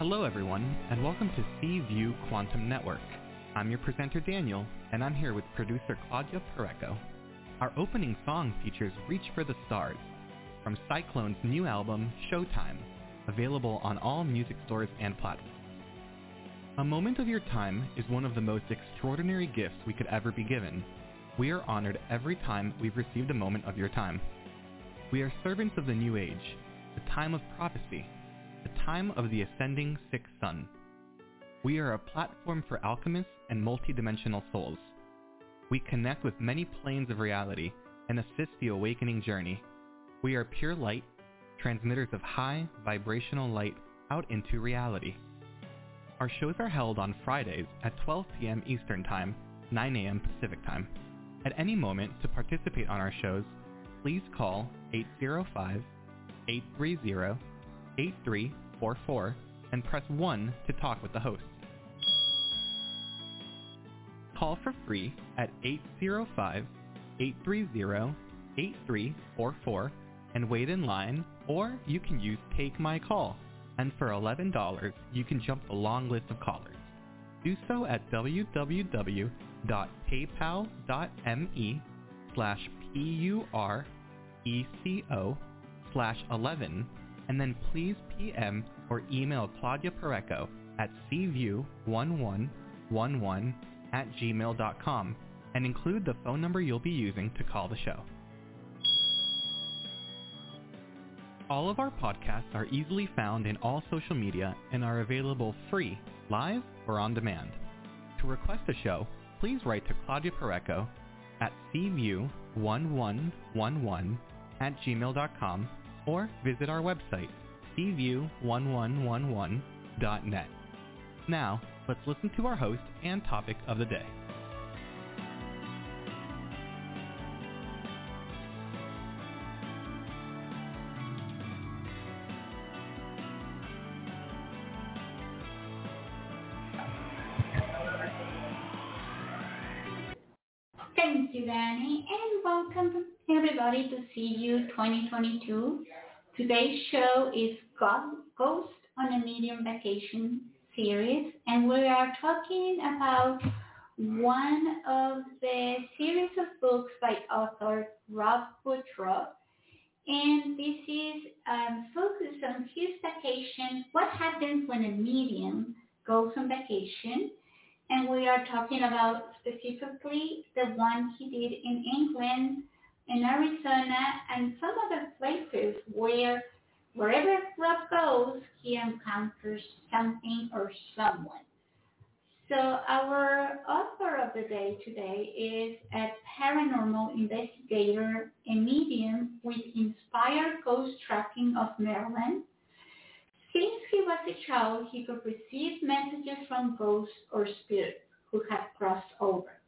Hello, everyone, and welcome to C-View Quantum Network. I'm your presenter, Daniel, and I'm here with producer Claudia Pareco. Our opening song features Reach for the Stars from Cyclone's new album, Showtime, available on all music stores and platforms. A moment of your time is one of the most extraordinary gifts we could ever be given. We are honored every time we've received a moment of your time. We are servants of the new age, the time of prophecy, the time of the ascending sixth sun. We are a platform for alchemists and multidimensional souls. We connect with many planes of reality and assist the awakening journey. We are pure light, transmitters of high vibrational light out into reality. Our shows are held on Fridays at 12 p.m. Eastern Time, 9 a.m. Pacific Time. At any moment to participate on our shows, please call 805 830 8344 and press 1 to talk with the host. Call for free at 805-830-8344 and wait in line, or you can use Take My Call, and for $11 you can jump the long list of callers. Do so at www.paypal.me slash P-U-R-E-C-O slash 11 and then please PM or email Claudia Pareco at cview1111 at gmail.com and include the phone number you'll be using to call the show. All of our podcasts are easily found in all social media and are available free, live, or on demand. To request a show, please write to Claudia Pareco at cview1111 at gmail.com or visit our website, cview1111.net. Now, let's listen to our host and topic of the day. Everybody to C-View 2022. Today's show is Ghost on a Medium Vacation series, and we are talking about one of the series of books by author Rob Gutro. And this is um, focused on his vacation, what happens when a medium goes on vacation. And we are talking about specifically the one he did in England in Arizona and some other places where wherever Rob goes, he encounters something or someone. So our author of the day today is a paranormal investigator and medium with Inspired Ghost Tracking of Maryland. Since he was a child, he could receive messages from ghosts or spirits who had crossed over.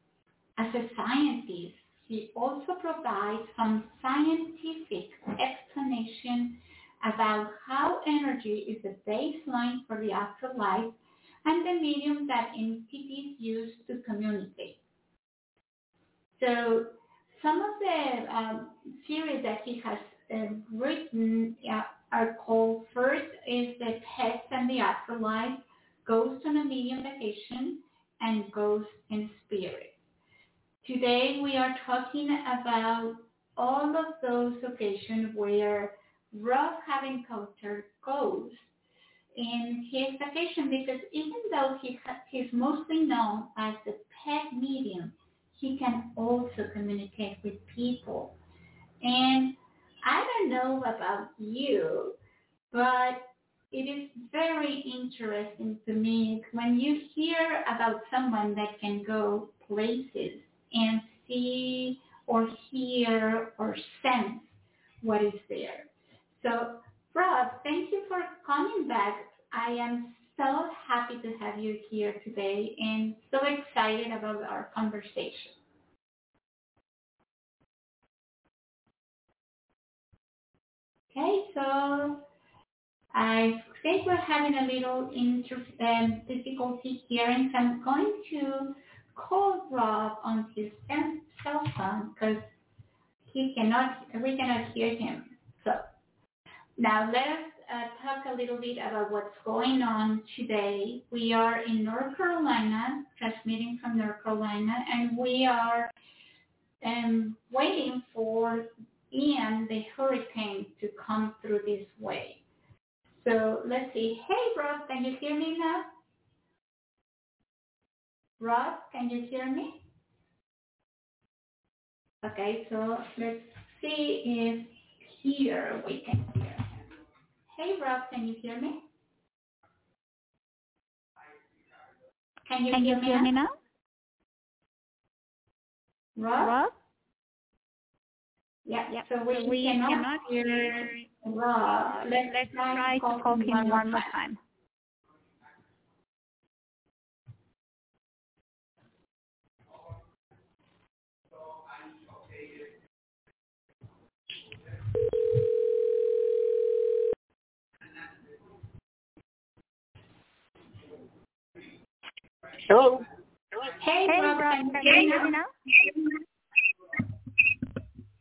As a scientist, he also provides some scientific explanation about how energy is the baseline for the afterlife and the medium that entities use to communicate. So some of the um, series that he has uh, written uh, are called first is the Pets and the Afterlife, Ghost on a Medium Vacation, and Ghost in Spirit. Today we are talking about all of those occasions where Rob have encountered ghosts in his vacation because even though he ha- he's mostly known as the pet medium, he can also communicate with people. And I don't know about you, but it is very interesting to me when you hear about someone that can go places and see or hear or sense what is there. So Rob, thank you for coming back. I am so happy to have you here today and so excited about our conversation. Okay, so I think we're having a little inter- um, difficulty hearing, so I'm going to call Rob on his cell phone because he cannot, we cannot hear him. So now let us uh, talk a little bit about what's going on today. We are in North Carolina, transmitting from North Carolina, and we are um, waiting for Ian, the hurricane, to come through this way. So let's see. Hey, Rob, can you hear me now? Rob, can you hear me? Okay, so let's see if here we can hear him. Hey, Rob, can you hear me? Can you, Can hear, you me, hear now? me now? Rob? Rob? Yeah, Yep. so we, So we cannot, cannot hear Rob. Let's, Let's try, try to call him one more time. Hello. Hey, Hey, Rob, Rob, can can you you hear hear me me now? now?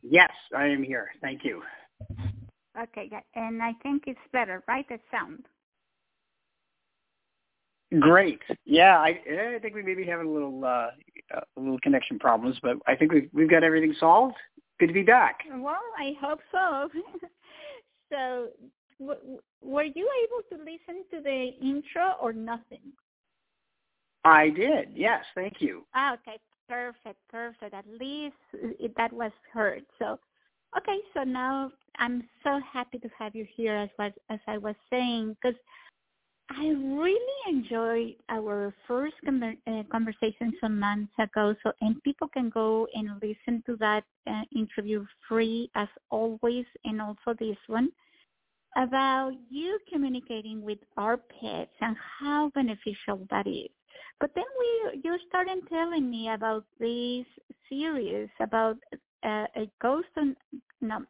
Yes, I am here. Thank you. Okay, yeah, and I think it's better, right? The sound. Great. Yeah, I, I think we may be having a little uh, a little connection problems, but I think we've we've got everything solved. Good to be back. Well, I hope so. so, w- w- were you able to listen to the intro or nothing? I did. Yes, thank you. Ah, okay, perfect, perfect. At least it, that was heard. So, okay, so now I'm so happy to have you here, as was, as I was saying, because I really enjoyed our first uh, conversation some months ago. So, and people can go and listen to that uh, interview free as always, and also this one about you communicating with our pets and how beneficial that is. But then we, you started telling me about this series about uh, a ghost on, no,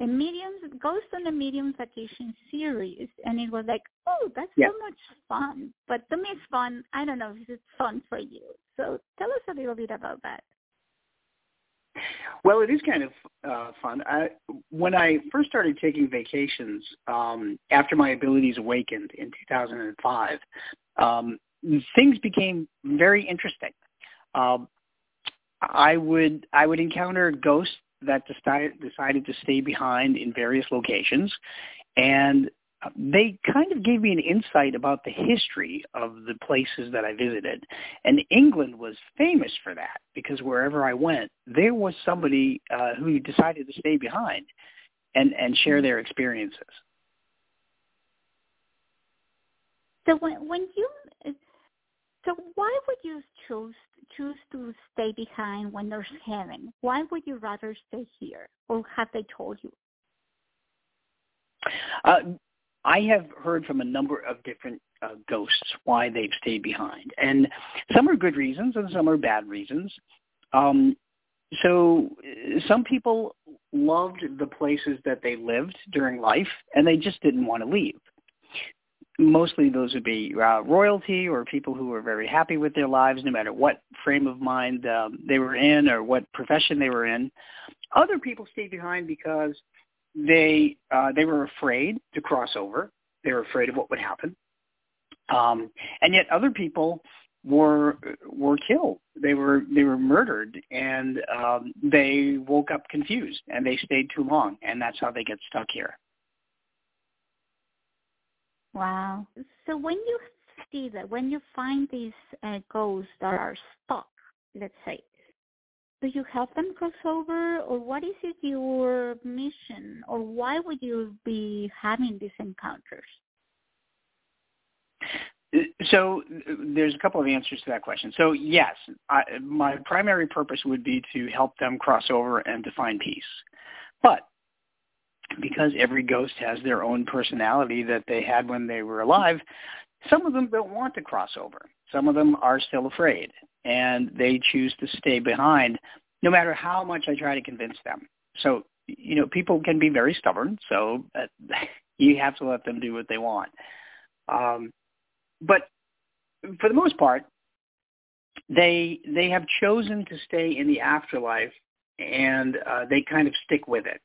a medium, ghost on a medium vacation series, and it was like, oh, that's Yeah. so much fun. But to me, it's fun. I don't know if it's fun for you. So tell us a little bit about that. Well, it is kind of uh, fun. I, when I first started taking vacations um, after my abilities awakened in 2005, um, things became very interesting. Um, I would I would encounter ghosts that decided decided to stay behind in various locations, and they kind of gave me an insight about the history of the places that I visited. And England was famous for that because wherever I went, there was somebody uh, who decided to stay behind and and share their experiences. So when when you so why would you choose choose to stay behind when there's heaven? Why would you rather stay here, or have they told you? Uh, I have heard from a number of different uh, ghosts why they've stayed behind, and some are good reasons and some are bad reasons. Um, so uh, some people loved the places that they lived during life, and they just didn't want to leave. Mostly those would be uh, royalty or people who were very happy with their lives, no matter what frame of mind um, they were in or what profession they were in. Other people stayed behind because they uh, they were afraid to cross over. They were afraid of what would happen, um, and yet other people were were killed. They were they were murdered, and um, they woke up confused, and they stayed too long, and that's how they get stuck here. Wow. So when you see that, when you find these uh, ghosts that are stuck, let's say, do you help them cross over, or what is it your mission, or why would you be having these encounters? So there's a couple of answers to that question. So yes, I, my primary purpose would be to help them cross over and to find peace. But because every ghost has their own personality that they had when they were alive, some of them don't want to cross over. Some of them are still afraid, and they choose to stay behind no matter how much I try to convince them. So, you know, people can be very stubborn, so uh, you have to let them do what they want. Um, but for the most part, they they have chosen to stay in the afterlife, and uh, they kind of stick with it.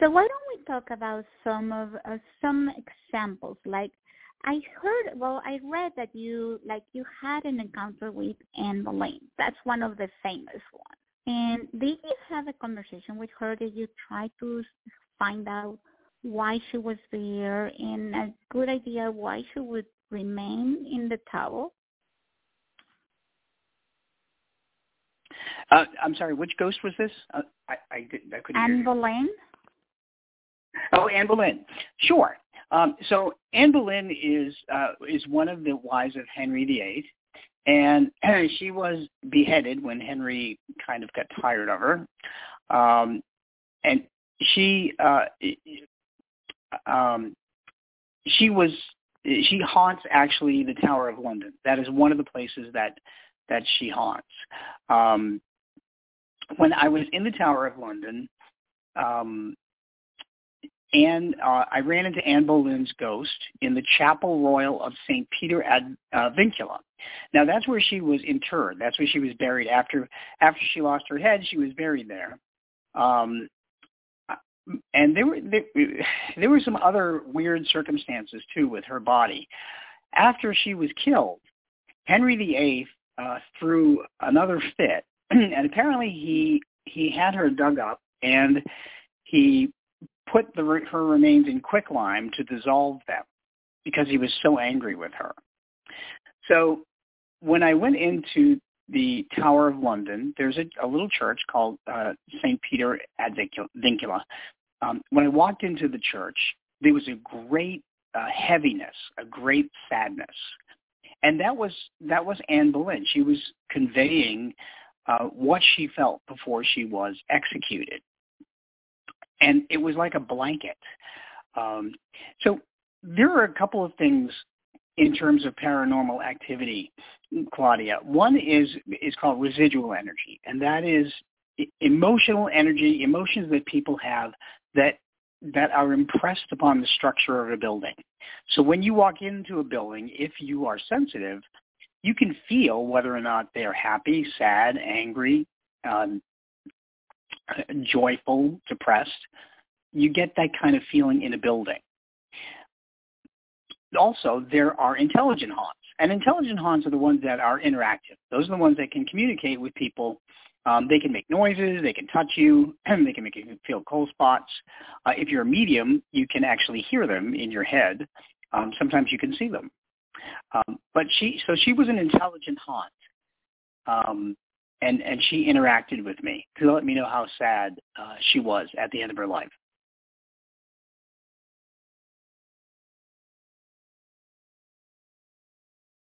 So why don't we talk about some of uh, some examples? Like I heard, well, I read that you like you had an encounter with Anne Boleyn. That's one of the famous ones. And did you have a conversation with her? Did you try to find out why she was there and a good idea why she would remain in the tower? Uh, I'm sorry, which ghost was this? Uh, I, I, I couldn't Anne hear Boleyn? Oh, Anne Boleyn. Sure. Um, so Anne Boleyn is uh, is one of the wives of Henry VIII, and she was beheaded when Henry kind of got tired of her, um, and she uh, um, she was she haunts actually the Tower of London. That is one of the places that that she haunts. Um, when I was in the Tower of London, um, and uh, I ran into Anne Boleyn's ghost in the Chapel Royal of St. Peter ad uh, Vincula. Now that's where she was interred. That's where she was buried after after she lost her head. She was buried there. Um, and there were there, there were some other weird circumstances too with her body. After she was killed, Henry VIII uh, threw another fit, and apparently he he had her dug up and he put the, her remains in quicklime to dissolve them because he was so angry with her. So when I went into the Tower of London, there's a, a little church called uh, St. Peter ad Vincula. Um, when I walked into the church, there was a great uh, heaviness, a great sadness. And that was that was Anne Boleyn. She was conveying uh, what she felt before she was executed and it was like a blanket. Um, so there are a couple of things in terms of paranormal activity, Claudia. One is is called residual energy, and that is emotional energy, emotions that people have that that are impressed upon the structure of a building. So when you walk into a building, if you are sensitive, you can feel whether or not they are happy, sad, angry, um, joyful, depressed. You get that kind of feeling in a building. Also, there are intelligent haunts. And intelligent haunts are the ones that are interactive. Those are the ones that can communicate with people. Um, they can make noises, they can touch you, they can make you feel cold spots. Uh, if you're a medium, you can actually hear them in your head. Um, sometimes you can see them. Um, but she, so she was an intelligent haunt. Um, and and she interacted with me to let me know how sad uh, she was at the end of her life.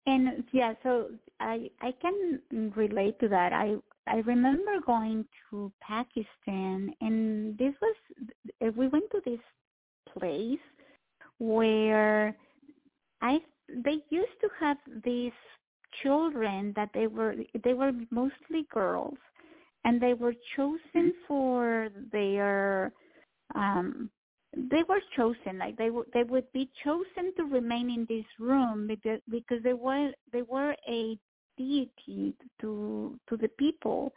And yeah, so I I can relate to that. I I remember going to Pakistan, and this was we went to this place where I they used to have these children that they were they were mostly girls and they were chosen mm-hmm. for their um they were chosen like they would they would be chosen to remain in this room because because they were they were a deity to to the people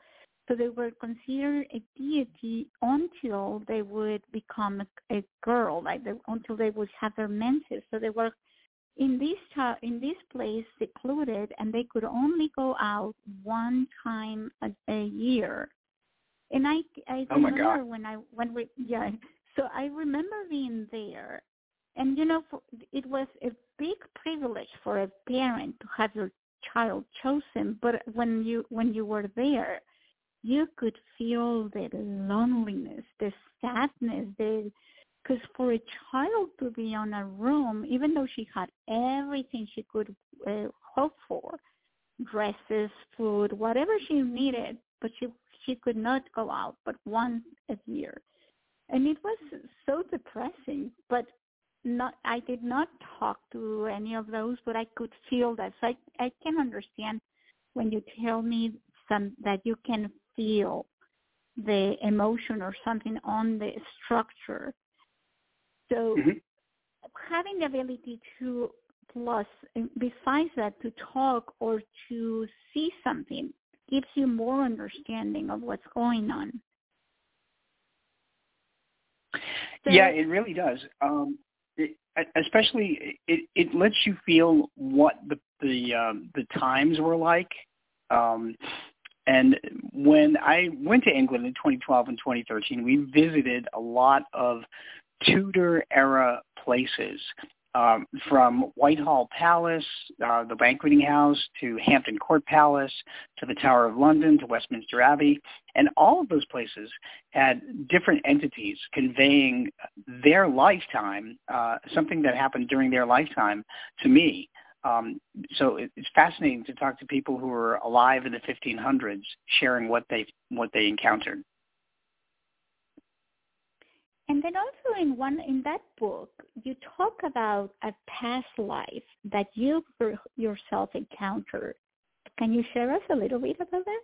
so they were considered a deity until they would become a, a girl like they, until they would have their menses so they were in this in this place secluded and they could only go out one time a, a year. And i i oh remember when i when we yeah so i remember being there. And you know it was a big privilege for a parent to have your child chosen but when you when you were there you could feel the loneliness the sadness the because for a child to be on a room, even though she had everything she could uh, hope for, dresses, food, whatever she needed, but she she could not go out but once a year, and it was so depressing. But not I did not talk to any of those, but I could feel that. So I I can understand when you tell me some that you can feel the emotion or something on the structure so mm-hmm. having the ability to plus besides that to talk or to see something gives you more understanding of what's going on. there? Yeah, it really does. Um, it, especially, it it lets you feel what the the um, the times were like. Um, and when I went to England in 2012 and 2013, we visited a lot of Tudor era places um, from Whitehall Palace, uh, the banqueting house, to Hampton Court Palace, to the Tower of London, to Westminster Abbey. And all of those places had different entities conveying their lifetime, uh, something that happened during their lifetime to me. Um, so it's fascinating to talk to people who were alive in the 1500s, sharing what they what they encountered. And then also in one in that book, you talk about a past life that you yourself encountered. Can you share us a little bit about that?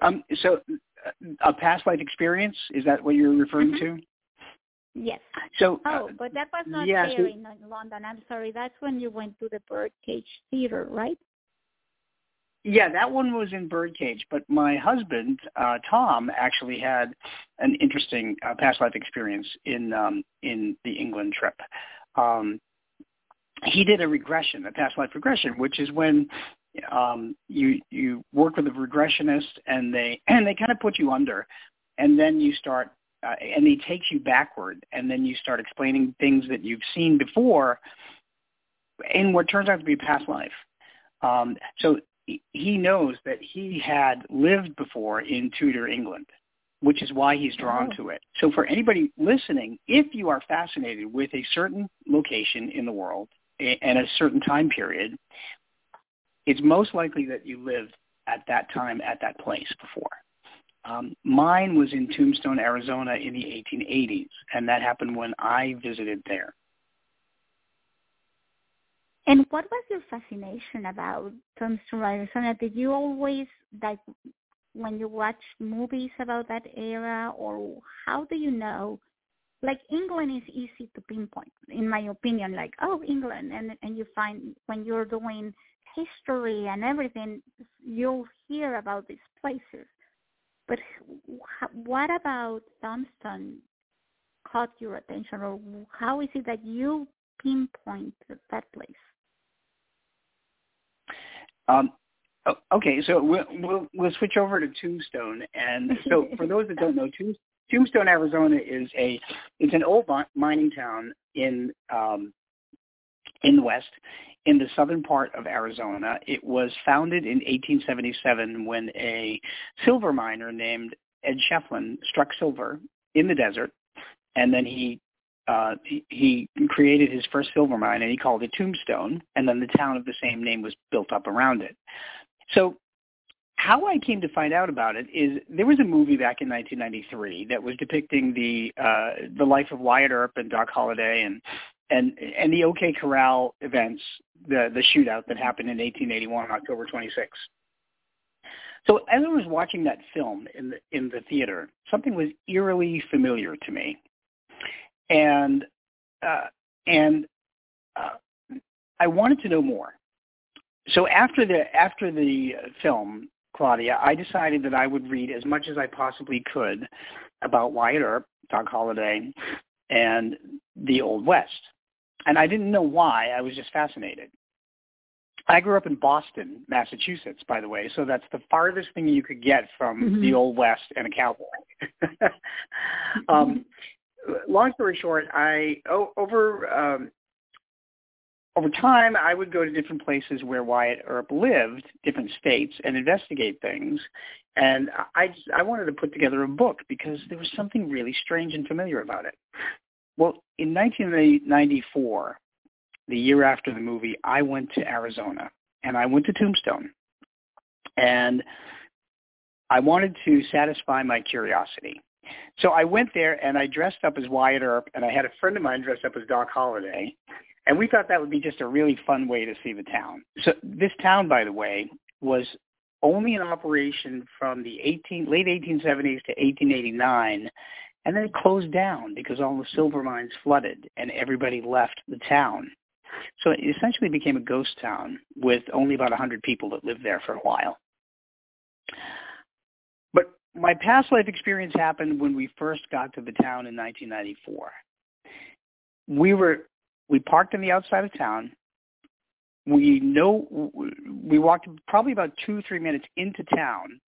Um, so, uh, a past life experience is that what you're referring mm-hmm. to? Yes. So. Oh, uh, but that was not yeah, there so, in London. I'm sorry. That's when you went to the Birdcage Theater, right? Yeah, that one was in Birdcage, but my husband uh, Tom actually had an interesting uh, past life experience in um, in the England trip. Um, he did a regression, a past life regression, which is when um, you you work with a regressionist and they and they kind of put you under, and then you start uh, and he takes you backward, and then you start explaining things that you've seen before in what turns out to be past life. Um, so he knows that he had lived before in Tudor England, which is why he's drawn oh. to it. So for anybody listening, if you are fascinated with a certain location in the world and a certain time period, it's most likely that you lived at that time at that place before. Um, mine was in Tombstone, Arizona in the 1880s, and that happened when I visited there. And what was your fascination about Tombstone, Arizona? Did you always like when you watch movies about that era, or how do you know? Like England is easy to pinpoint, in my opinion. Like oh, England, and and you find when you're doing history and everything, you'll hear about these places. But what about Tombstone caught your attention, or how is it that you pinpoint that place? Um, okay, so we'll, we'll, we'll switch over to Tombstone, and so for those that don't know, Tombstone, Arizona is a it's an old mining town in um, in the west, in the southern part of Arizona. It was founded in 1877 when a silver miner named Ed Schieffelin struck silver in the desert, and then he uh, he, he created his first silver mine and he called it Tombstone, and then the town of the same name was built up around it. So how I came to find out about it is there was a movie back in 1993 that was depicting the uh, the life of Wyatt Earp and Doc Holliday and and and the OK Corral events, the the shootout that happened in 1881 October 26th. So as I was watching that film in the in the theater, something was eerily familiar to me and uh, and uh, I wanted to know more. So after the after the film, Claudia, I decided that I would read as much as I possibly could about Wyatt Earp, Doc Holliday, and the Old West. And I didn't know why. I was just fascinated. I grew up in Boston, Massachusetts, by the way, so that's the farthest thing you could get from mm-hmm. the Old West and a cowboy. um, long story short, I over um, over time I would go to different places where Wyatt Earp lived, different states, and investigate things. And I I wanted to put together a book because there was something really strange and familiar about it. Well, in 1994, the year after the movie, I went to Arizona and I went to Tombstone, and I wanted to satisfy my curiosity. So I went there and I dressed up as Wyatt Earp, and I had a friend of mine dressed up as Doc Holliday, and we thought that would be just a really fun way to see the town. So this town, by the way, was only in operation from the 18, late 1870s to 1889, and then it closed down because all the silver mines flooded and everybody left the town. So it essentially became a ghost town with only about 100 people that lived there for a while. My past life experience happened when we first got to the town in 1994. We were we parked on the outside of town. We know we walked probably about two three minutes into town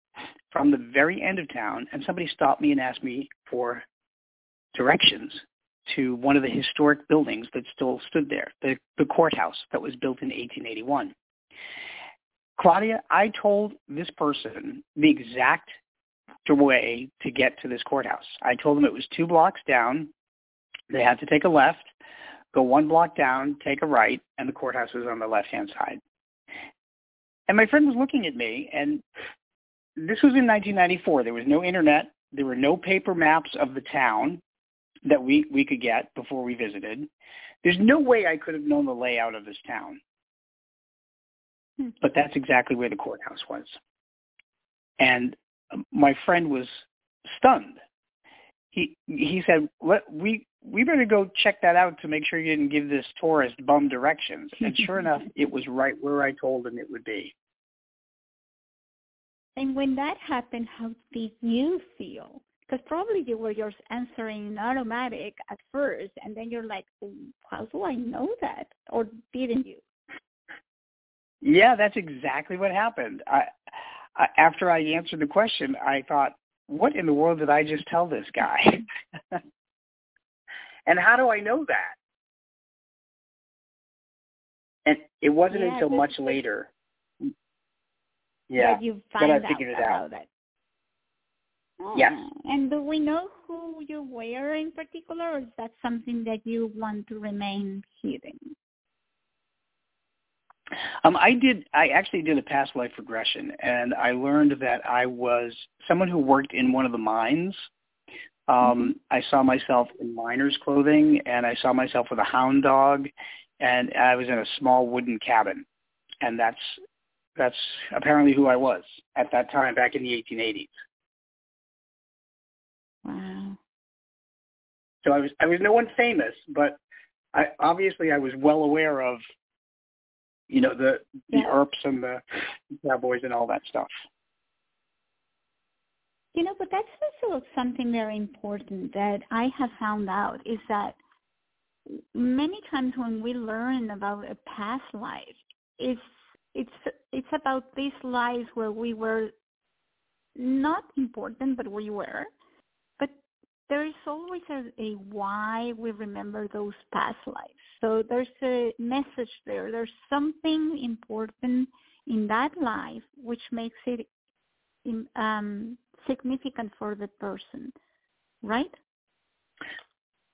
from the very end of town, and somebody stopped me and asked me for directions to one of the historic buildings that still stood there, the, the courthouse that was built in 1881. Claudia, I told this person the exact way to get to this courthouse. I told them it was two blocks down. They had to take a left, go one block down, take a right, and the courthouse was on the left-hand side. And my friend was looking at me, and this was in 1994. There was no internet. There were no paper maps of the town that we, we could get before we visited. There's no way I could have known the layout of this town. Hmm. But that's exactly where the courthouse was. And Um, my friend was stunned. He he said, "Let we we better go check that out to make sure you didn't give this tourist bum directions." And sure enough, it was right where I told him it would be. And when that happened, how did you feel? Because probably you were just answering automatic at first, and then you're like, "How do I know that?" Or didn't you? Yeah, that's exactly what happened. I, I after I answered the question, I thought, "What in the world did I just tell this guy?" and how do I know that? And it wasn't yeah, until much later. Yeah, that you find that I figured out it out. It. Oh, yes. And do we know who you were in particular, or is that something that you want to remain hidden? Um, I did. I actually did a past life regression, and I learned that I was someone who worked in one of the mines. Um, mm-hmm. I saw myself in miner's clothing, and I saw myself with a hound dog, and I was in a small wooden cabin, and that's that's apparently who I was at that time back in the 1880s. Wow. So I was I was no one famous, but I obviously I was well aware of you know the the yeah. Earps and the Cowboys and all that stuff. You know, but that's also something very important that I have found out is that many times when we learn about a past life, it's it's it's about these lives where we were not important, but we were, there is always a, a why we remember those past lives. So there's a message there. There's something important in that life which makes it um, significant for the person, right?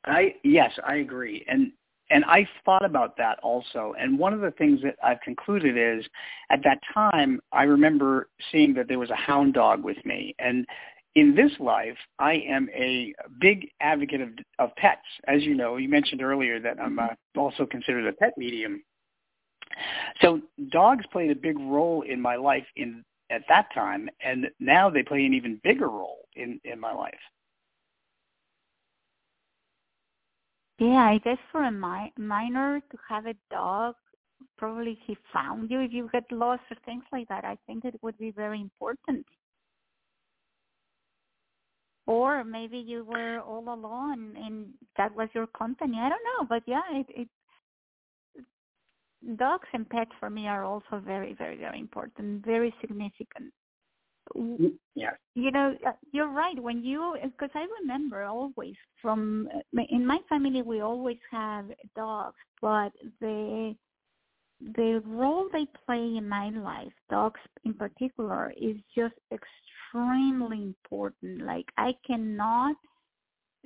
I yes, I agree, and and I thought about that also. And one of the things that I've concluded is, at that time, I remember seeing that there was a hound dog with me, and in this life, I am a big advocate of, of pets. As you know, you mentioned earlier that I'm uh, also considered a pet medium. So dogs played a big role in my life in at that time, and now they play an even bigger role in in my life. Yeah, I guess for a mi- miner to have a dog, probably he found you if you get lost or things like that. I think it would be very important or maybe you were all alone and that was your company. I don't know, but yeah, it, it dogs and pets for me are also very, very, very important, very significant. Yeah. You know, uh, you're right. When you, because I remember always from in my family, we always have dogs, but the the role they play in my life, dogs in particular, is just extremely important. Like I cannot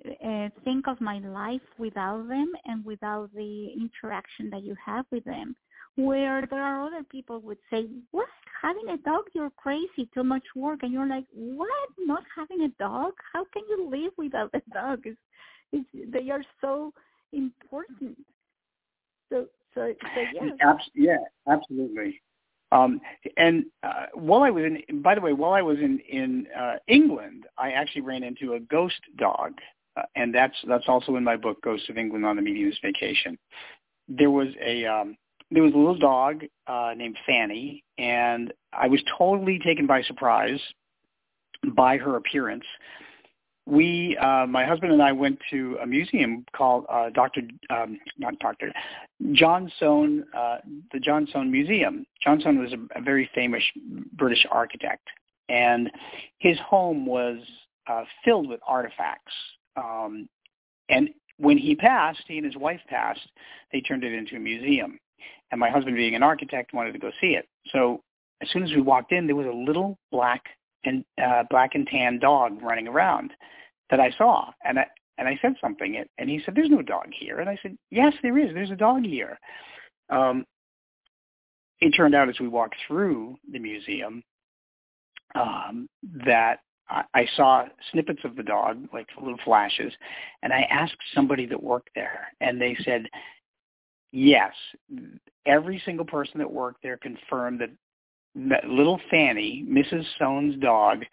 uh, think of my life without them and without the interaction that you have with them. Where there are other people would say, "What? Having a dog? You're crazy. Too much work." And you're like, "What? Not having a dog? How can you live without a dog?" It's, it's, they are so important. So, so, so yeah. yeah, absolutely. Um, and uh, while I was in, by the way, while I was in in uh, England, I actually ran into a ghost dog, uh, and that's that's also in my book, Ghosts of England on the Medium's Vacation. There was a um, there was a little dog uh, named Fanny, and I was totally taken by surprise by her appearance. We, uh, my husband and I went to a museum called uh, Dr. Um, not Dr. John Soane, uh, the John Soane Museum. John Soane was a, a very famous British architect, and his home was uh, filled with artifacts. Um, and when he passed, he and his wife passed, they turned it into a museum. And my husband, being an architect, wanted to go see it. So as soon as we walked in, there was a little black and uh, black and tan dog running around that I saw, and I and I said something, and he said, "There's no dog here," and I said, "Yes, there is. There's a dog here." Um, it turned out as we walked through the museum um, that I, I saw snippets of the dog, like little flashes, and I asked somebody that worked there, and they said, yes, every single person that worked there confirmed that, that little Fanny, Mrs. Soane's dog,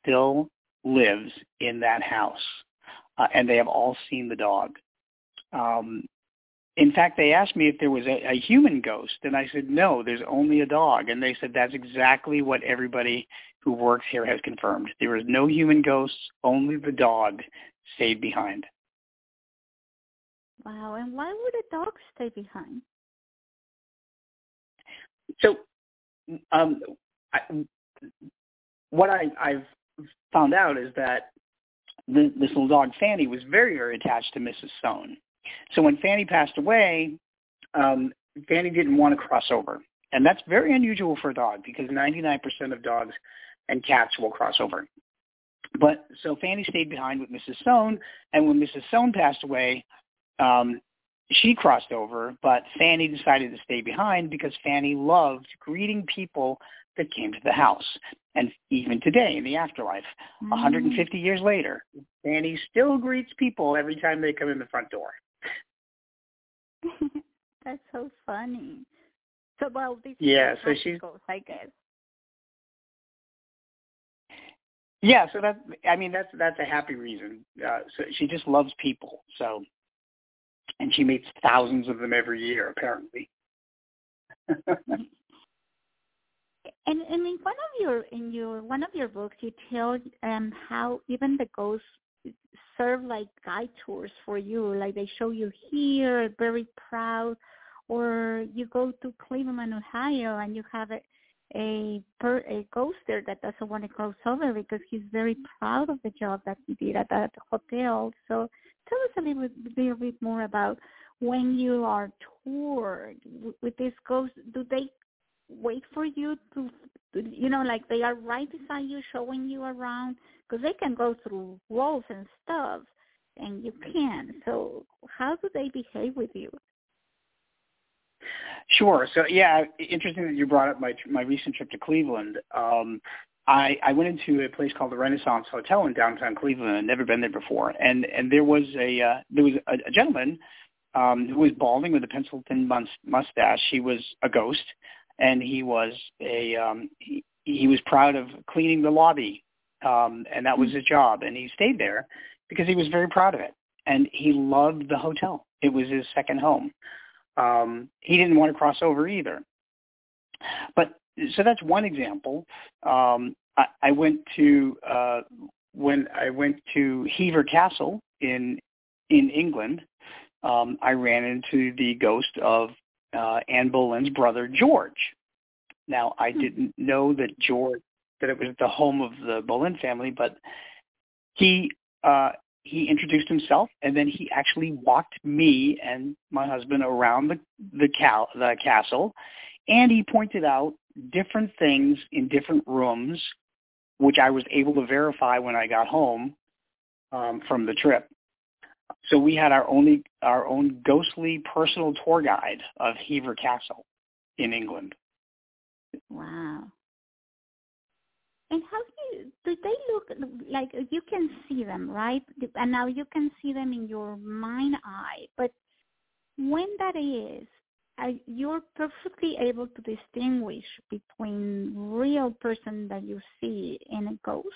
still lives in that house, uh, and they have all seen the dog. Um, in fact, they asked me if there was a, a human ghost, and I said no. There's only a dog, and they said that's exactly what everybody who works here has confirmed. There is no human ghosts, only the dog stayed behind. Wow, and why would a dog stay behind? So, um, I, what I, I've found out is that the, this little dog Fanny was very, very attached to Mrs. Soane. So when Fanny passed away, um, Fanny didn't want to cross over. And that's very unusual for a dog because 99% of dogs and cats will cross over. But so Fanny stayed behind with Mrs. Soane, and when Mrs. Soane passed away, um, she crossed over, but Fanny decided to stay behind because Fanny loved greeting people that came to the house. And even today, in the afterlife, mm. 150 years later, Fanny still greets people every time they come in the front door. That's so funny. So, well, this yeah, so she's, I guess. Yeah, so that I mean that's that's a happy reason. Uh, so she just loves people. So, and she meets thousands of them every year, apparently. and and in one of your in your one of your books, you tell um how even the ghosts serve like guide tours for you. Like they show you here, very proud, or you go to Cleveland, Ohio, and you have a a per, a ghost there that doesn't want to cross over because he's very proud of the job that he did at that hotel. So tell us a little, little bit more about when you are toured with this ghost. Do they wait for you to, you know, like they are right beside you, showing you around? Because they can go through walls and stuff, and you can't. So how do they behave with you? Sure. So yeah, interesting that you brought up my my recent trip to Cleveland. Um, I, I went into a place called the Renaissance Hotel in downtown Cleveland. I'd never been there before, and and there was a uh, there was a, a gentleman um, who was balding with a pencil thin mustache. He was a ghost, and he was a um, he, he was proud of cleaning the lobby, um, and that was his job. And he stayed there because he was very proud of it, and he loved the hotel. It was his second home um, he didn't want to cross over either. But so that's one example. Um, I, I went to uh, when I went to Hever Castle in in England. Um, I ran into the ghost of uh, Anne Boleyn's brother George. Now I hmm. didn't know that George that it was the home of the Boleyn family, but he uh, he introduced himself and then he actually walked me and my husband around the the, cal- the castle and he pointed out different things in different rooms which I was able to verify when I got home um, from the trip. So we had our only our own ghostly personal tour guide of Hever Castle in England. Wow. And how do you, do they look like you can see them, right? And now you can see them in your mind eye. But when that is, you're perfectly able to distinguish between real person that you see and a ghost.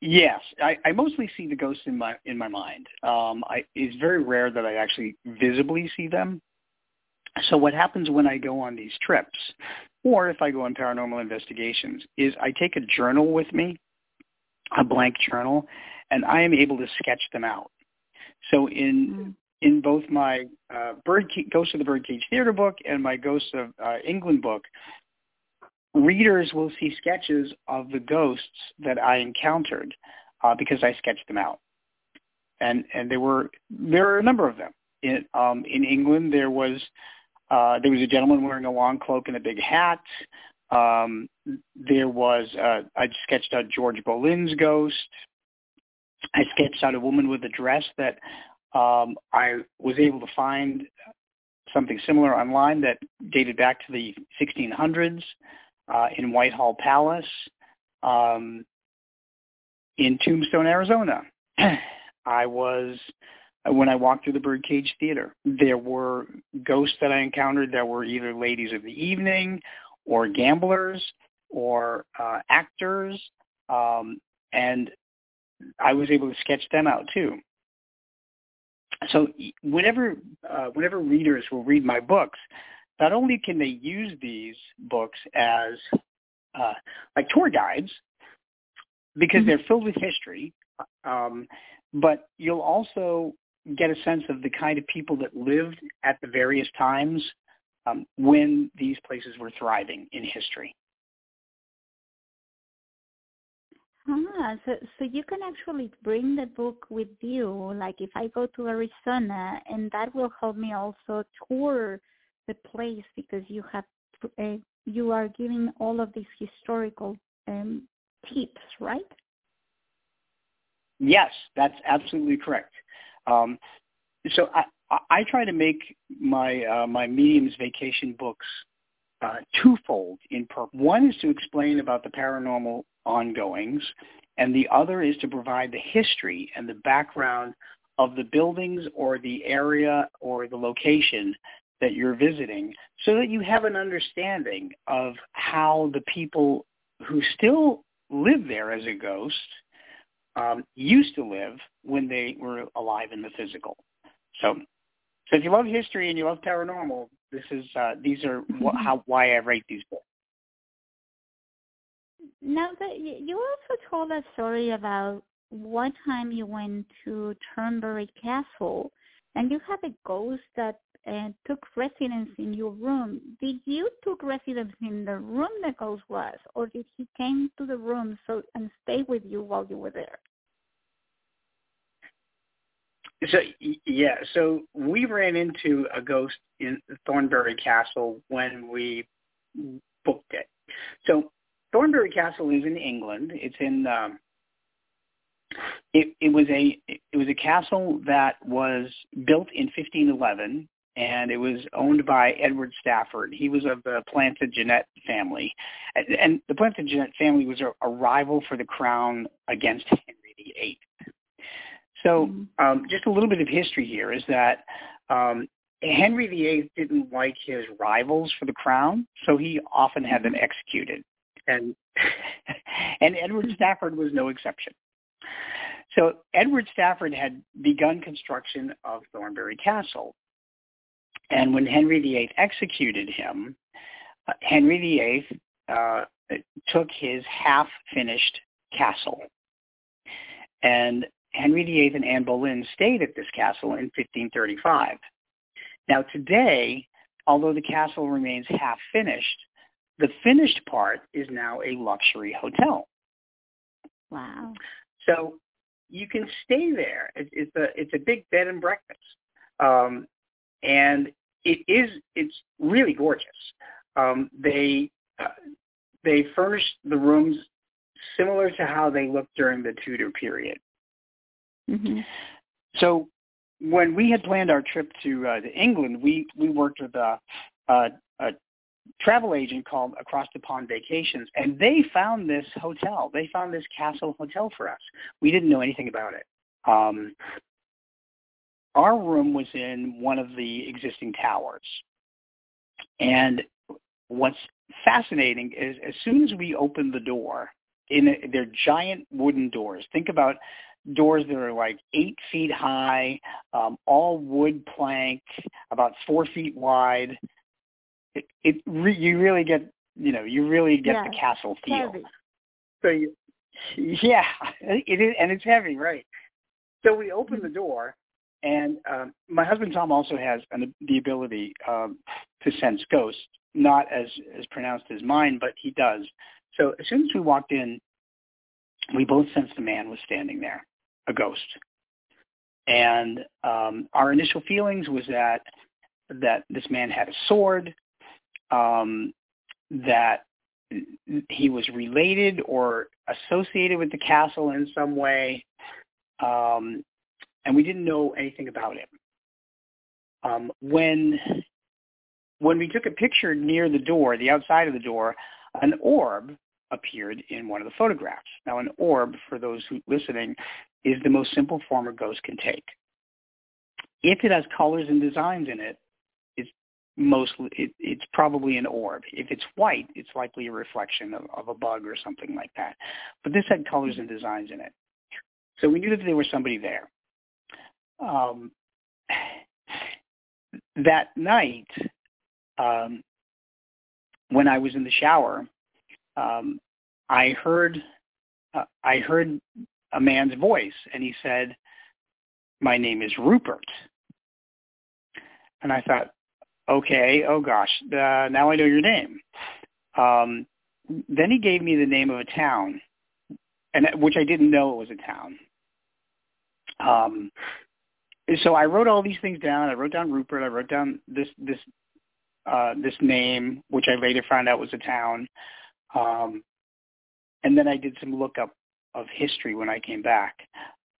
Yes, I, I mostly see the ghosts in my in my mind. Um, I, it's very rare that I actually visibly see them. So what happens when I go on these trips or if I go on paranormal investigations, is I take a journal with me, a blank journal, and I am able to sketch them out. So in mm. in both my uh, Bird Ghost of the Birdcage Theater book and my Ghosts of uh, England book, readers will see sketches of the ghosts that I encountered uh, because I sketched them out. And and there were there are a number of them. In um, in England, there was uh, there was a gentleman wearing a long cloak and a big hat. Um, there was uh, I sketched out George Boleyn's ghost. I sketched out a woman with a dress that um, I was able to find something similar online that dated back to the 1600s uh, in Whitehall Palace, um, in Tombstone, Arizona. I was when I walked through the Birdcage Theater. There were ghosts that I encountered that were either ladies of the evening, or gamblers, or uh, actors, um, and I was able to sketch them out too. So whenever uh, whenever readers will read my books, not only can they use these books as uh, like tour guides because mm-hmm. they're filled with history, um, but you'll also get a sense of the kind of people that lived at the various times um, when these places were thriving in history. Ah, so so you can actually bring the book with you. Like if I go to Arizona, and that will help me also tour the place because you have uh, you are giving all of these historical um, tips, right? Yes, that's absolutely correct. Um, so I, I try to make my uh, my medium's vacation books uh, twofold in purpose. One is to explain about the paranormal ongoings, and the other is to provide the history and the background of the buildings or the area or the location that you're visiting so that you have an understanding of how the people who still live there as a ghost um, used to live when they were alive in the physical. So, so if you love history and you love paranormal, this is uh, these are wh- how why I write these books. Now, that you also told a story about one time you went to Thornbury Castle, and you had a ghost that uh, took residence in your room. Did you took residence in the room the ghost was, or did he came to the room so and stay with you while you were there? So yeah, so we ran into a ghost in Thornbury Castle when we booked it. So Thornbury Castle is in England. It's in um, it, it was a it was a castle that was built in 1511 and it was owned by Edward Stafford. He was of the Plantagenet family, and, and the Plantagenet family was a, a rival for the crown against Henry VIII. So, mm-hmm. um, just a little bit of history here is that um, Henry VIII didn't like his rivals for the crown, so he often had them mm-hmm. executed, and and Edward. Stafford was no exception. So Edward Stafford had begun construction of Thornbury Castle, and when Henry VIII executed him, uh, Henry VIII uh, took his half-finished castle. And Henry VIII and Anne Boleyn stayed at this castle in 1535. Now today, although the castle remains half-finished, the finished part is now a luxury hotel. Wow. So you can stay there. it's a it's a big bed and breakfast. Um, and it is it's really gorgeous. Um, they uh, they furnish the rooms similar to how they looked during the Tudor period. Mm-hmm. So when we had planned our trip to, uh, to England, we we worked with a, a, a travel agent called Across the Pond Vacations, and they found this hotel. They found this castle hotel for us. We didn't know anything about it. Um, our room was in one of the existing towers. And what's fascinating is as soon as we opened the door, in a, they're giant wooden doors. Think about doors that are like eight feet high, um, all wood plank, about four feet wide. It, it re- you really get you know, you really get yeah. the castle feel. Heavy. So you, yeah, it is, and it's heavy, right? So we open the door, and um, my husband Tom also has an, the ability um, to sense ghosts, not as as pronounced as mine, but he does. So as soon as we walked in, we both sensed a man was standing there, a ghost. And um, our initial feelings was that that this man had a sword, um, that he was related or associated with the castle in some way, um, and we didn't know anything about him. Um, when when we took a picture near the door, the outside of the door, an orb appeared in one of the photographs. Now, an orb, for those listening, is the most simple form a ghost can take. If it has colors and designs in it, mostly it, it's probably an orb. If it's white, it's likely a reflection of, of a bug or something like that. But this had colors and designs in it, so we knew that there was somebody there. Um, that night, um, when I was in the shower, um, I heard uh, I heard a man's voice, and he said, "My name is Rupert." And I thought, okay, oh gosh, uh, now I know your name. Um, then he gave me the name of a town, and which I didn't know it was a town. Um, so I wrote all these things down. I wrote down Rupert. I wrote down this this uh, this name, which I later found out was a town. Um, and then I did some lookup of history when I came back.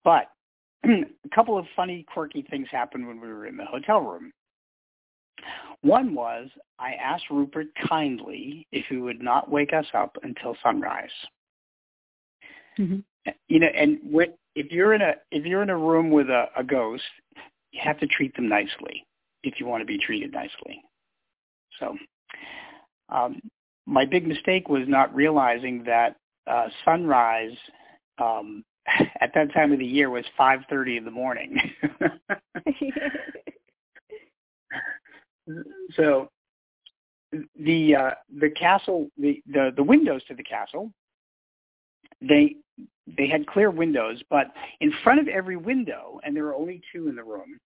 But a couple of funny, quirky things happened when we were in the hotel room. One was I asked Rupert kindly if he would not wake us up until sunrise. Mm-hmm. You know, and when, if you're in a if you're in a room with a, a ghost, you have to treat them nicely if you want to be treated nicely. So, um, my big mistake was not realizing that uh, sunrise um, at that time of the year was 5:30 in the morning. so the uh, the castle the, the the windows to the castle they they had clear windows, but in front of every window, and there were only two in the room,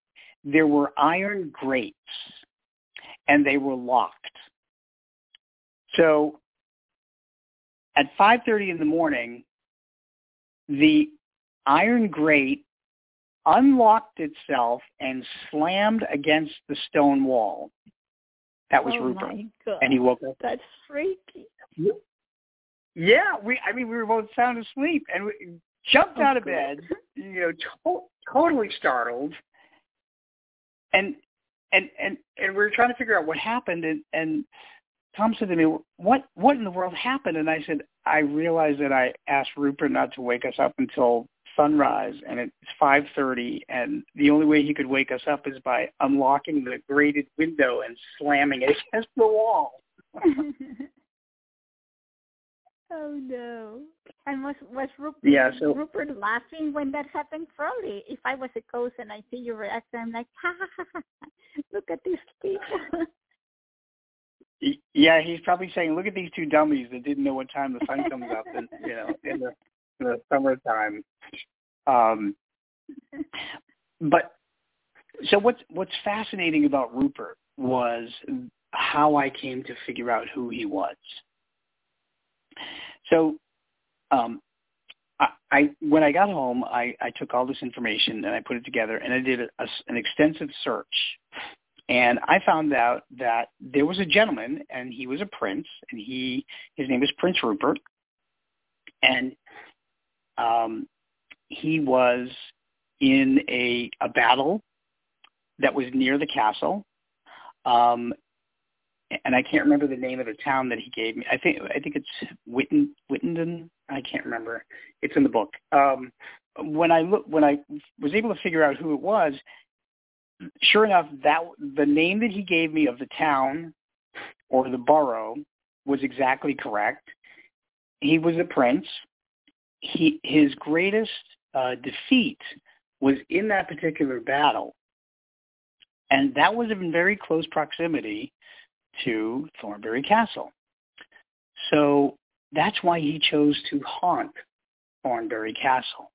there were iron grates, and they were locked. So at 5.30 in the morning, the iron grate unlocked itself and slammed against the stone wall. That was oh Rupert. God. And he woke up. That's freaky. Yeah, we. I mean, we were both sound asleep, and we jumped oh, out of good. bed, you know, to- totally startled, and and and and we were trying to figure out what happened, and and Tom said to me, "What what in the world happened?" And I said, "I realized that I asked Rupert not to wake us up until sunrise, and it's 5:30, and the only way he could wake us up is by unlocking the grated window and slamming it against the wall." oh no! And was was Rupert, Yeah, so- Rupert laughing when that happened? Probably. If I was a ghost and I see your reaction, I'm like, ha ha ha! ha. Look at these people. Yeah, he's probably saying, "Look at these two dummies that didn't know what time the sun comes up, in, you know, in the, in the summertime." Um, but so what's what's fascinating about Rupert was how I came to figure out who he was. So, um, I, I when I got home, I, I took all this information and I put it together, and I did a, a, an extensive search and I found out that there was a gentleman, and he was a prince, and he his name was Prince Rupert, and um, he was in a a battle that was near the castle, um, and I can't remember the name of the town that he gave me. I think I think it's Witten Wittenden. I can't remember. It's in the book. Um, when I look when I was able to figure out who it was, sure enough, that the name that he gave me of the town or the borough was exactly correct. He was a prince. He his greatest uh, defeat was in that particular battle, and that was in very close proximity to Thornbury Castle. So that's why he chose to haunt Thornbury Castle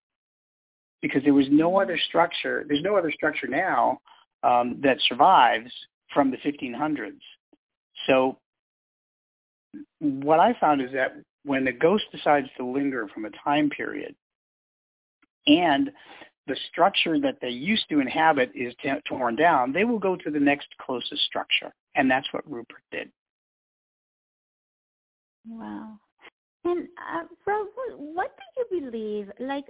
because there was no other structure. There's no other structure now um, that survives from the 1500s. So what I found is that when the ghost decides to linger from a time period and the structure that they used to inhabit is t- torn down, they will go to the next closest structure. And that's what Rupert did. Wow. And uh, Rob, what do you believe? Like,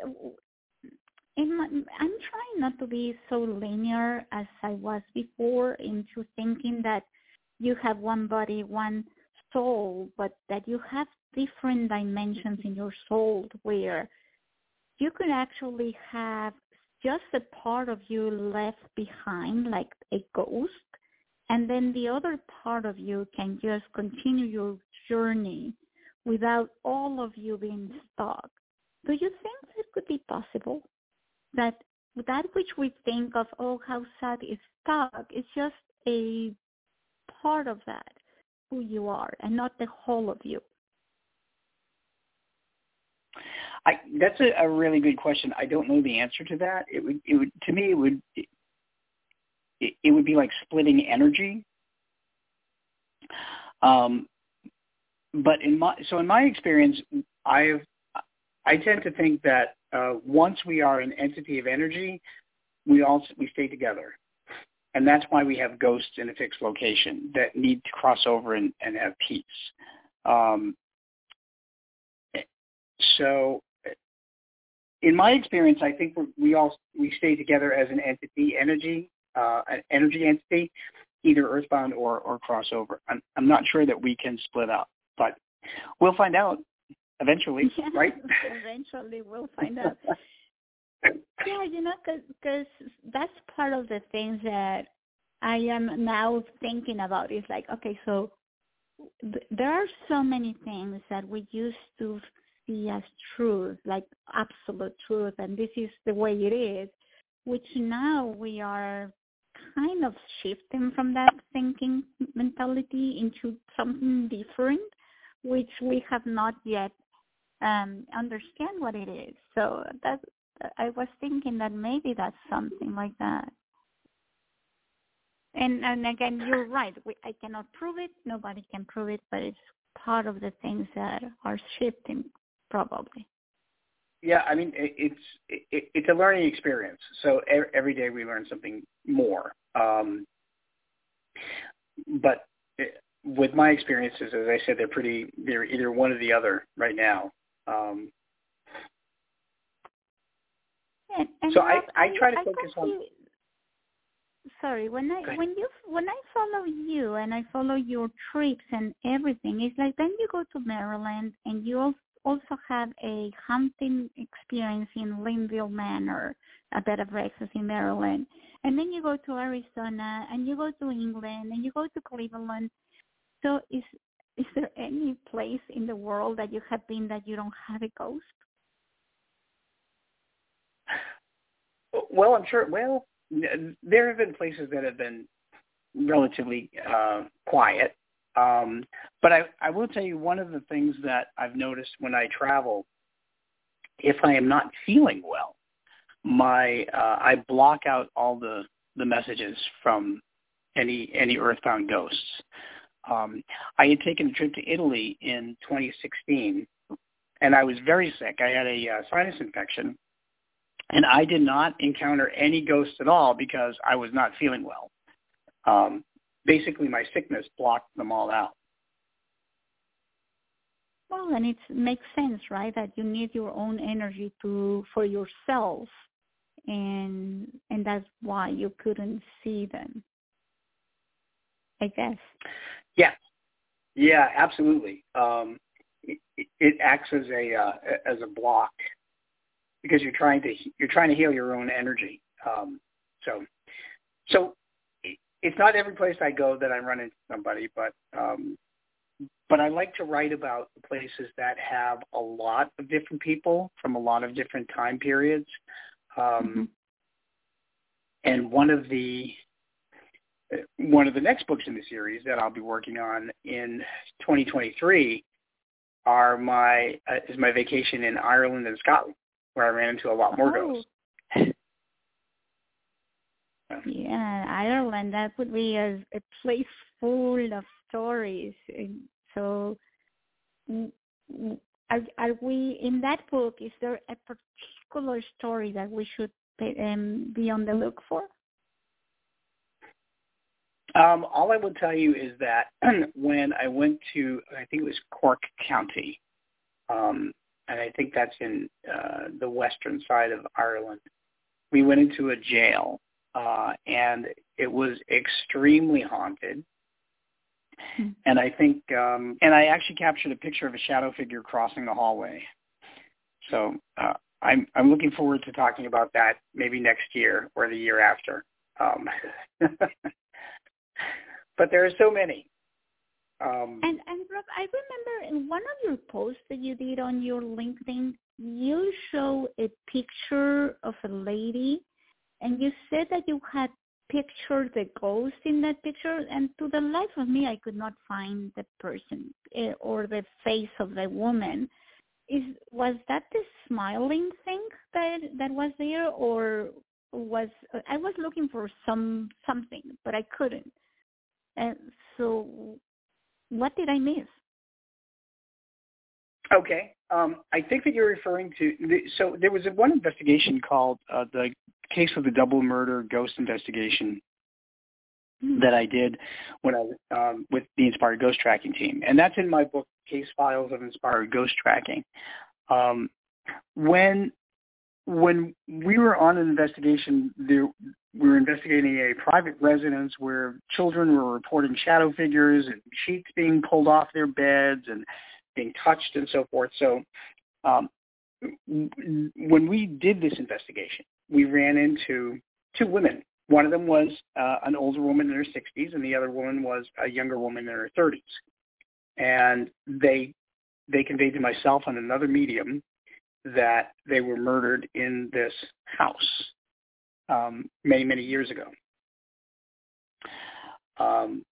my, I'm trying not to be so linear as I was before into thinking that you have one body, one soul, but that you have different dimensions in your soul where you could actually have just a part of you left behind like a ghost and then the other part of you can just continue your journey without all of you being stuck. Do you think that could be possible? that that which we think of, oh, how sad is stuck, is just a part of that, who you are, and not the whole of you. I, that's a, a really good question. I don't know the answer to that. It would, it would, to me, it would, it, it would be like splitting energy. Um, but in my, so in my experience, I've, I tend to think that uh, once we are an entity of energy, we all we stay together, and that's why we have ghosts in a fixed location that need to cross over and, and have peace. Um, so, in my experience, I think we all we stay together as an entity, energy, uh, an energy entity, either earthbound or or crossover. I'm, I'm not sure that we can split up, but we'll find out eventually, yeah, right? eventually, we'll find out. yeah, you know, because that's part of the things that I am now thinking about. Is like, okay, so th- there are so many things that we used to see as truth, like absolute truth, and this is the way it is, which now we are kind of shifting from that thinking mentality into something different, which we have not yet um, understand what it is. So that I was thinking that maybe that's something like that. And and again, you're right. We, I cannot prove it. Nobody can prove it, but it's part of the things that are shifting, probably. Yeah, I mean it, it's it, it's a learning experience. So every day we learn something more. Um, but it, with my experiences, as I said, they're pretty. They're either one or the other right now. Um, and, and so I, I try to I focus on. You, sorry, when I when you when I follow you and I follow your trips and everything, it's like then you go to Maryland and you also have a hunting experience in Linville Manor, a bed of breakfast in Maryland, and then you go to Arizona and you go to England and you go to Cleveland. So is is there any place in the world that you have been that you don't have a ghost? Well, I'm sure. Well, there have been places that have been relatively uh, quiet. Um, but I, I will tell you one of the things that I've noticed when I travel, if I am not feeling well, my uh, I block out all the the messages from any any earthbound ghosts. Um, I had taken a trip to Italy in 2016, and I was very sick. I had a uh, sinus infection, and I did not encounter any ghosts at all because I was not feeling well. Um, basically, my sickness blocked them all out. Well, and it makes sense, right? That you need your own energy to for yourself, and and that's why you couldn't see them. I guess. Yeah, yeah, absolutely. Um, it, it acts as a uh, as a block because you're trying to you're trying to heal your own energy. Um, so, so it's not every place I go that I run into somebody, but um, but I like to write about the places that have a lot of different people from a lot of different time periods. Um, mm-hmm. And one of the one of the next books in the series that I'll be working on in 2023 are my uh, is my vacation in Ireland and Scotland, where I ran into a lot more oh. ghosts. Yeah, Ireland. That would be a, a place full of stories. So, are are we in that book? Is there a particular story that we should um, be on the look for? Um, all I will tell you is that when I went to, I think it was Cork County, um, and I think that's in uh, the western side of Ireland. We went into a jail, uh, and it was extremely haunted. Hmm. And I think, um, and I actually captured a picture of a shadow figure crossing the hallway. So uh, I'm I'm looking forward to talking about that maybe next year or the year after. Um, but there are so many. Um, and and Rob, I remember in one of your posts that you did on your LinkedIn, you show a picture of a lady, and you said that you had pictured the ghost in that picture, and to the life of me, I could not find the person eh, or the face of the woman. Is was that the smiling thing that that was there, or was I was looking for some something, but I couldn't. And so, what did I miss? Okay. Um, I think that you're referring to. The, so there was a, one investigation called uh, the case of the double murder ghost investigation mm-hmm. that I did when I um, with the Inspired Ghost Tracking team, and that's in my book, Case Files of Inspired Ghost Tracking. Um, when when we were on an investigation, there, we were investigating a private residence where children were reporting shadow figures and sheets being pulled off their beds and being touched and so forth. So um, when we did this investigation, we ran into two women. One of them was uh, an older woman in her 60s, and the other woman was a younger woman in her 30s. And they they conveyed to myself and another medium that they were murdered in this house um, many many years ago. Um,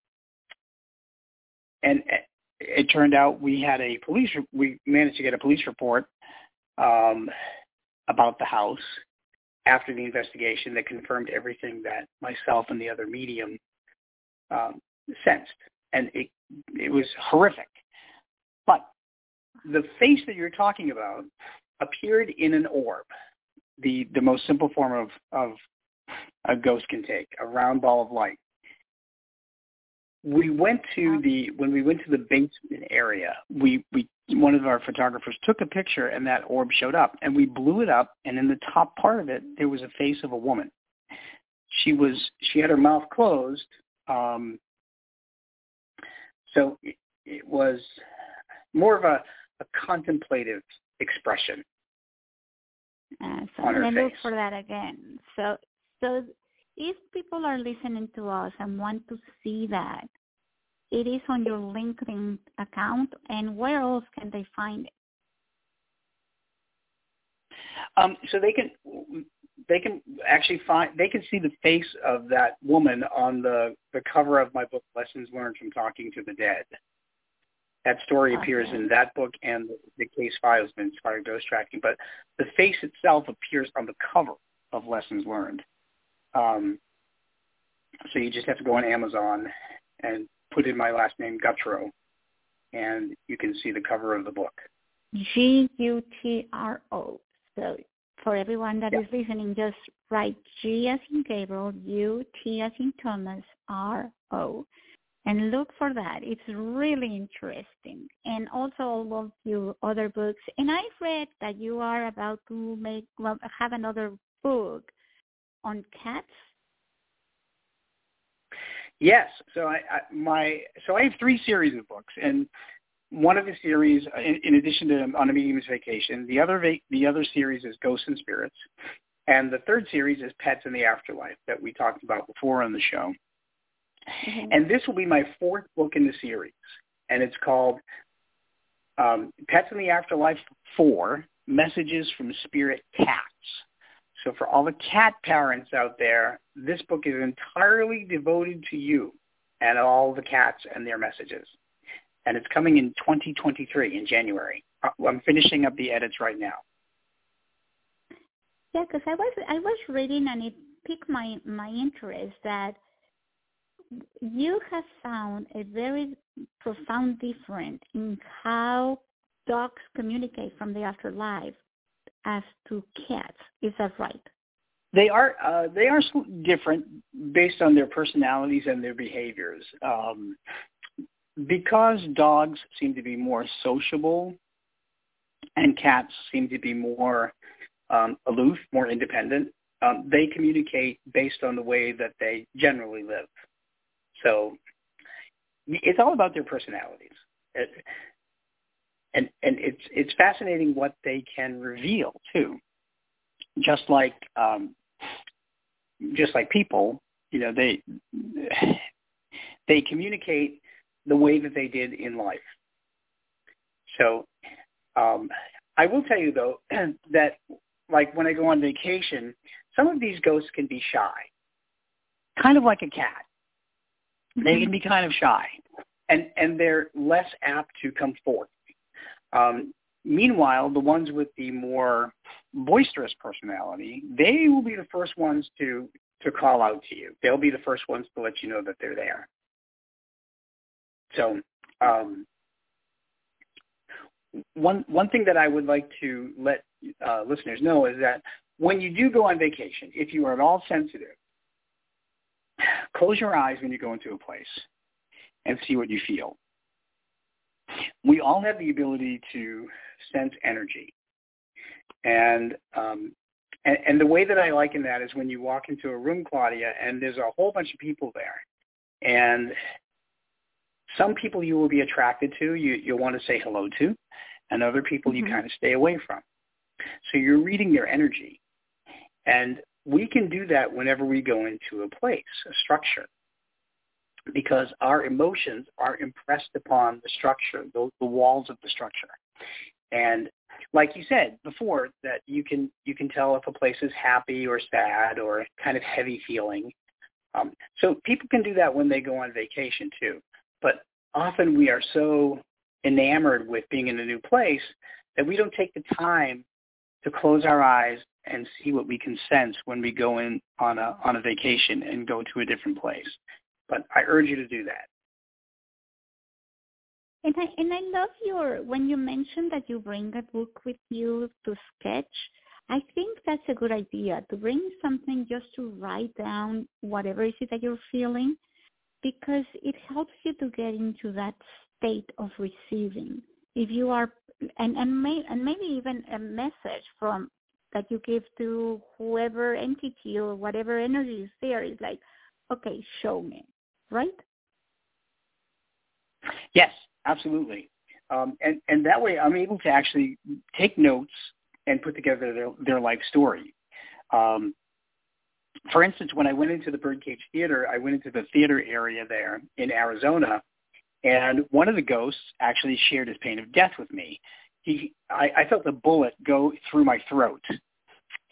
and it turned out we had a police we managed to get a police report um, about the house after the investigation that confirmed everything that myself and the other medium um, sensed, and it it was horrific. But the face that you're talking about appeared in an orb, the the most simple form of of a ghost can take, a round ball of light we went to the when we went to the basement area we we one of our photographers took a picture and that orb showed up and we blew it up and in the top part of it there was a face of a woman. She was she had her mouth closed um so it, it was more of a, a contemplative expression uh, so i'm going to look for that again. So so if people are listening to us and want to see that, it is on your LinkedIn account, and where else can they find it? Um, so they can they can actually find they can see the face of that woman on the the cover of my book Lessons Learned from Talking to the Dead. That story okay. appears in that book and the, the case files of inspired ghost tracking, but the face itself appears on the cover of Lessons Learned. Um, so you just have to go on Amazon and put in my last name, Gutro, and you can see the cover of the book. G-U-T-R-O. So for everyone that yeah. is listening, just write G as in Gabriel, U, T as in Thomas, R-O. And look for that. It's really interesting. And also all of your other books. And I've read that you are about to make, well, have another book on cats? Yes. So I, I my so I have three series of books, and one of the series, in, in addition to On a Medium's Vacation, the other va- the other series is Ghosts and Spirits, and the third series is Pets in the Afterlife that we talked about before on the show. Mm-hmm. And this will be my fourth book in the series, and it's called um, Pets in the Afterlife 4, Messages from Spirit Cats. So for all the cat parents out there, this book is entirely devoted to you and all the cats and their messages. and it's coming in 2023 in January. Uh, I'm finishing up the edits right now. Yeah, because I was I was reading and it piqued my my interest that you have found a very profound difference in how dogs communicate from the afterlife as to cats. Is that right? They are uh, they are different based on their personalities and their behaviors. Um, because dogs seem to be more sociable, and cats seem to be more um, aloof, more independent. Um, they communicate based on the way that they generally live. So it's all about their personalities. It, and and it's it's fascinating what they can reveal too. Just like um, just like people, you know, they they communicate the way that they did in life. So um, I will tell you though that like when I go on vacation, some of these ghosts can be shy, kind of like a cat. They can be kind of shy, and and they're less apt to come forth. Um, meanwhile, the ones with the more boisterous personality, they will be the first ones to to call out to you. They'll be the first ones to let you know that they're there. So um, one one thing that I would like to let uh, listeners know is that when you do go on vacation, if you are at all sensitive, close your eyes when you go into a place and see what you feel. We all have the ability to sense energy. And, um, and and the way that I liken that is when you walk into a room, Claudia, and there's a whole bunch of people there, and some people you will be attracted to, you you'll want to say hello to, and other people mm-hmm. you kind of stay away from. So you're reading their energy, and we can do that whenever we go into a place, a structure, because our emotions are impressed upon the structure, the, the walls of the structure. And like you said before, that you can you can tell if a place is happy or sad or kind of heavy feeling. Um, so people can do that when they go on vacation too. But often we are so enamored with being in a new place that we don't take the time to close our eyes and see what we can sense when we go in on a on a vacation and go to a different place. But I urge you to do that. And I and I love your when you mentioned that you bring a book with you to sketch. I think that's a good idea to bring something just to write down whatever it is that you're feeling, because it helps you to get into that state of receiving. If you are and and, may, and maybe even a message from that you give to whoever entity or whatever energy is there is like, okay, show me, right? Yes, absolutely. Um, and and that way, I'm able to actually take notes and put together their their life story. Um, for instance, when I went into the Birdcage Theater, I went into the theater area there in Arizona, and one of the ghosts actually shared his pain of death with me. He, I, I felt the bullet go through my throat,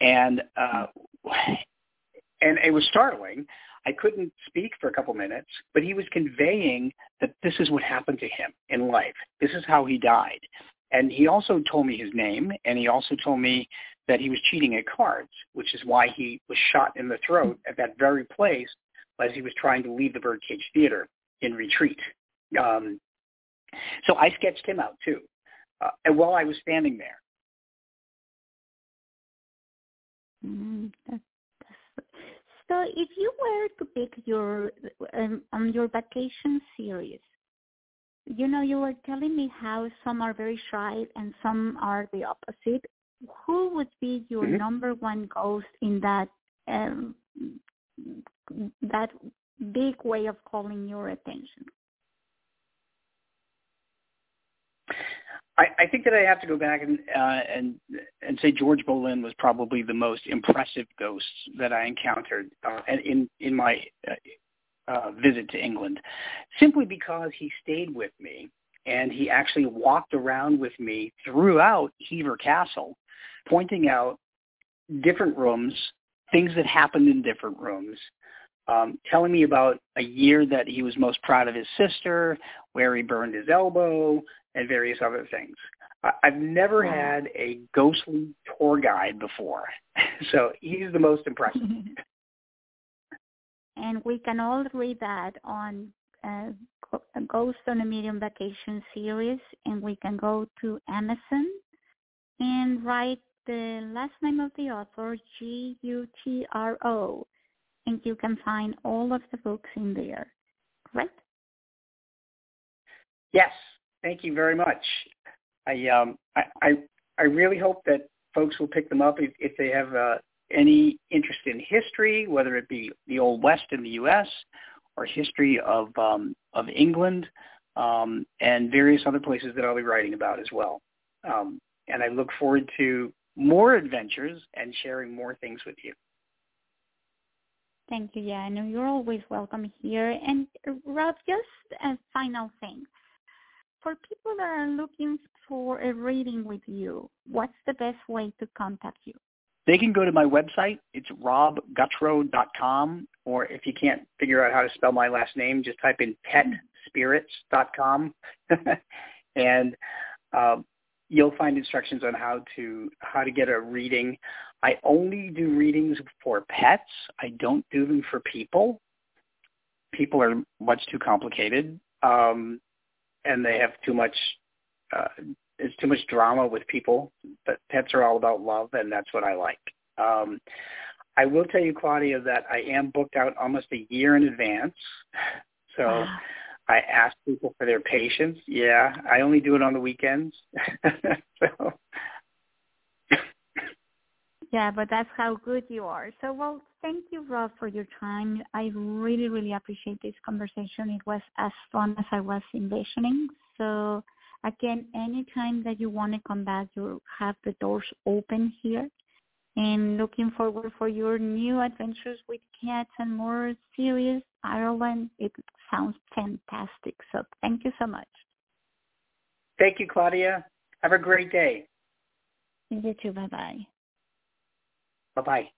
and uh, and it was startling. I couldn't speak for a couple minutes, but he was conveying that this is what happened to him in life. This is how he died. And he also told me his name, and he also told me that he was cheating at cards, which is why he was shot in the throat at that very place as he was trying to leave the Birdcage Theater in retreat. Um, so I sketched him out too. Uh, and while I was standing there. Mm, so if you were to pick your um, on your vacation series, you know, you were telling me how some are very shy and some are the opposite. Who would be your mm-hmm. number one ghost in that um, that big way of calling your attention? I, think that I have to go back and uh, and and say George Boleyn was probably the most impressive ghost that I encountered uh, in in my uh, uh, visit to England, simply because he stayed with me and he actually walked around with me throughout Hever Castle, pointing out different rooms, things that happened in different rooms, um, telling me about a year that he was most proud of his sister, where he burned his elbow, and various other things. I've never had a ghostly tour guide before, so he's the most impressive. and we can all read that on uh, Ghost on a Medium Vacation series, and we can go to Amazon and write the last name of the author, G-U-T-R-O, and you can find all of the books in there, correct? Yes, thank you very much. I um I I, really hope that folks will pick them up if, if they have uh, any interest in history, whether it be the Old West in the U.S. or history of um, of England um, and various other places that I'll be writing about as well. Um, and I look forward to more adventures and sharing more things with you. Thank you. Yeah, I know you're always welcome here. And Rob, just a final thing. For people that are looking for a reading with you, what's the best way to contact you? They can go to my website. It's robgutro.com. Or if you can't figure out how to spell my last name, just type in petspirits.com. and uh, you'll find instructions on how to how to get a reading. I only do readings for pets. I don't do them for people. People are much too complicated, um, and they have too much. Uh, there's too much drama with people. But pets are all about love, and that's what I like. Um, I will tell you, Claudia, that I am booked out almost a year in advance. So. Wow I ask people for their patience. Yeah, I only do it on the weekends. so. Yeah, but that's how good you are. So, well, thank you, Rob, for your time. I really, really appreciate this conversation. It was as fun as I was envisioning. So, again, anytime that you want to come back, you have the doors open here and looking forward for your new adventures with cats and more series Ireland. It sounds fantastic. So thank you so much. Thank you, Claudia. Have a great day. You too. Bye-bye. Bye-bye.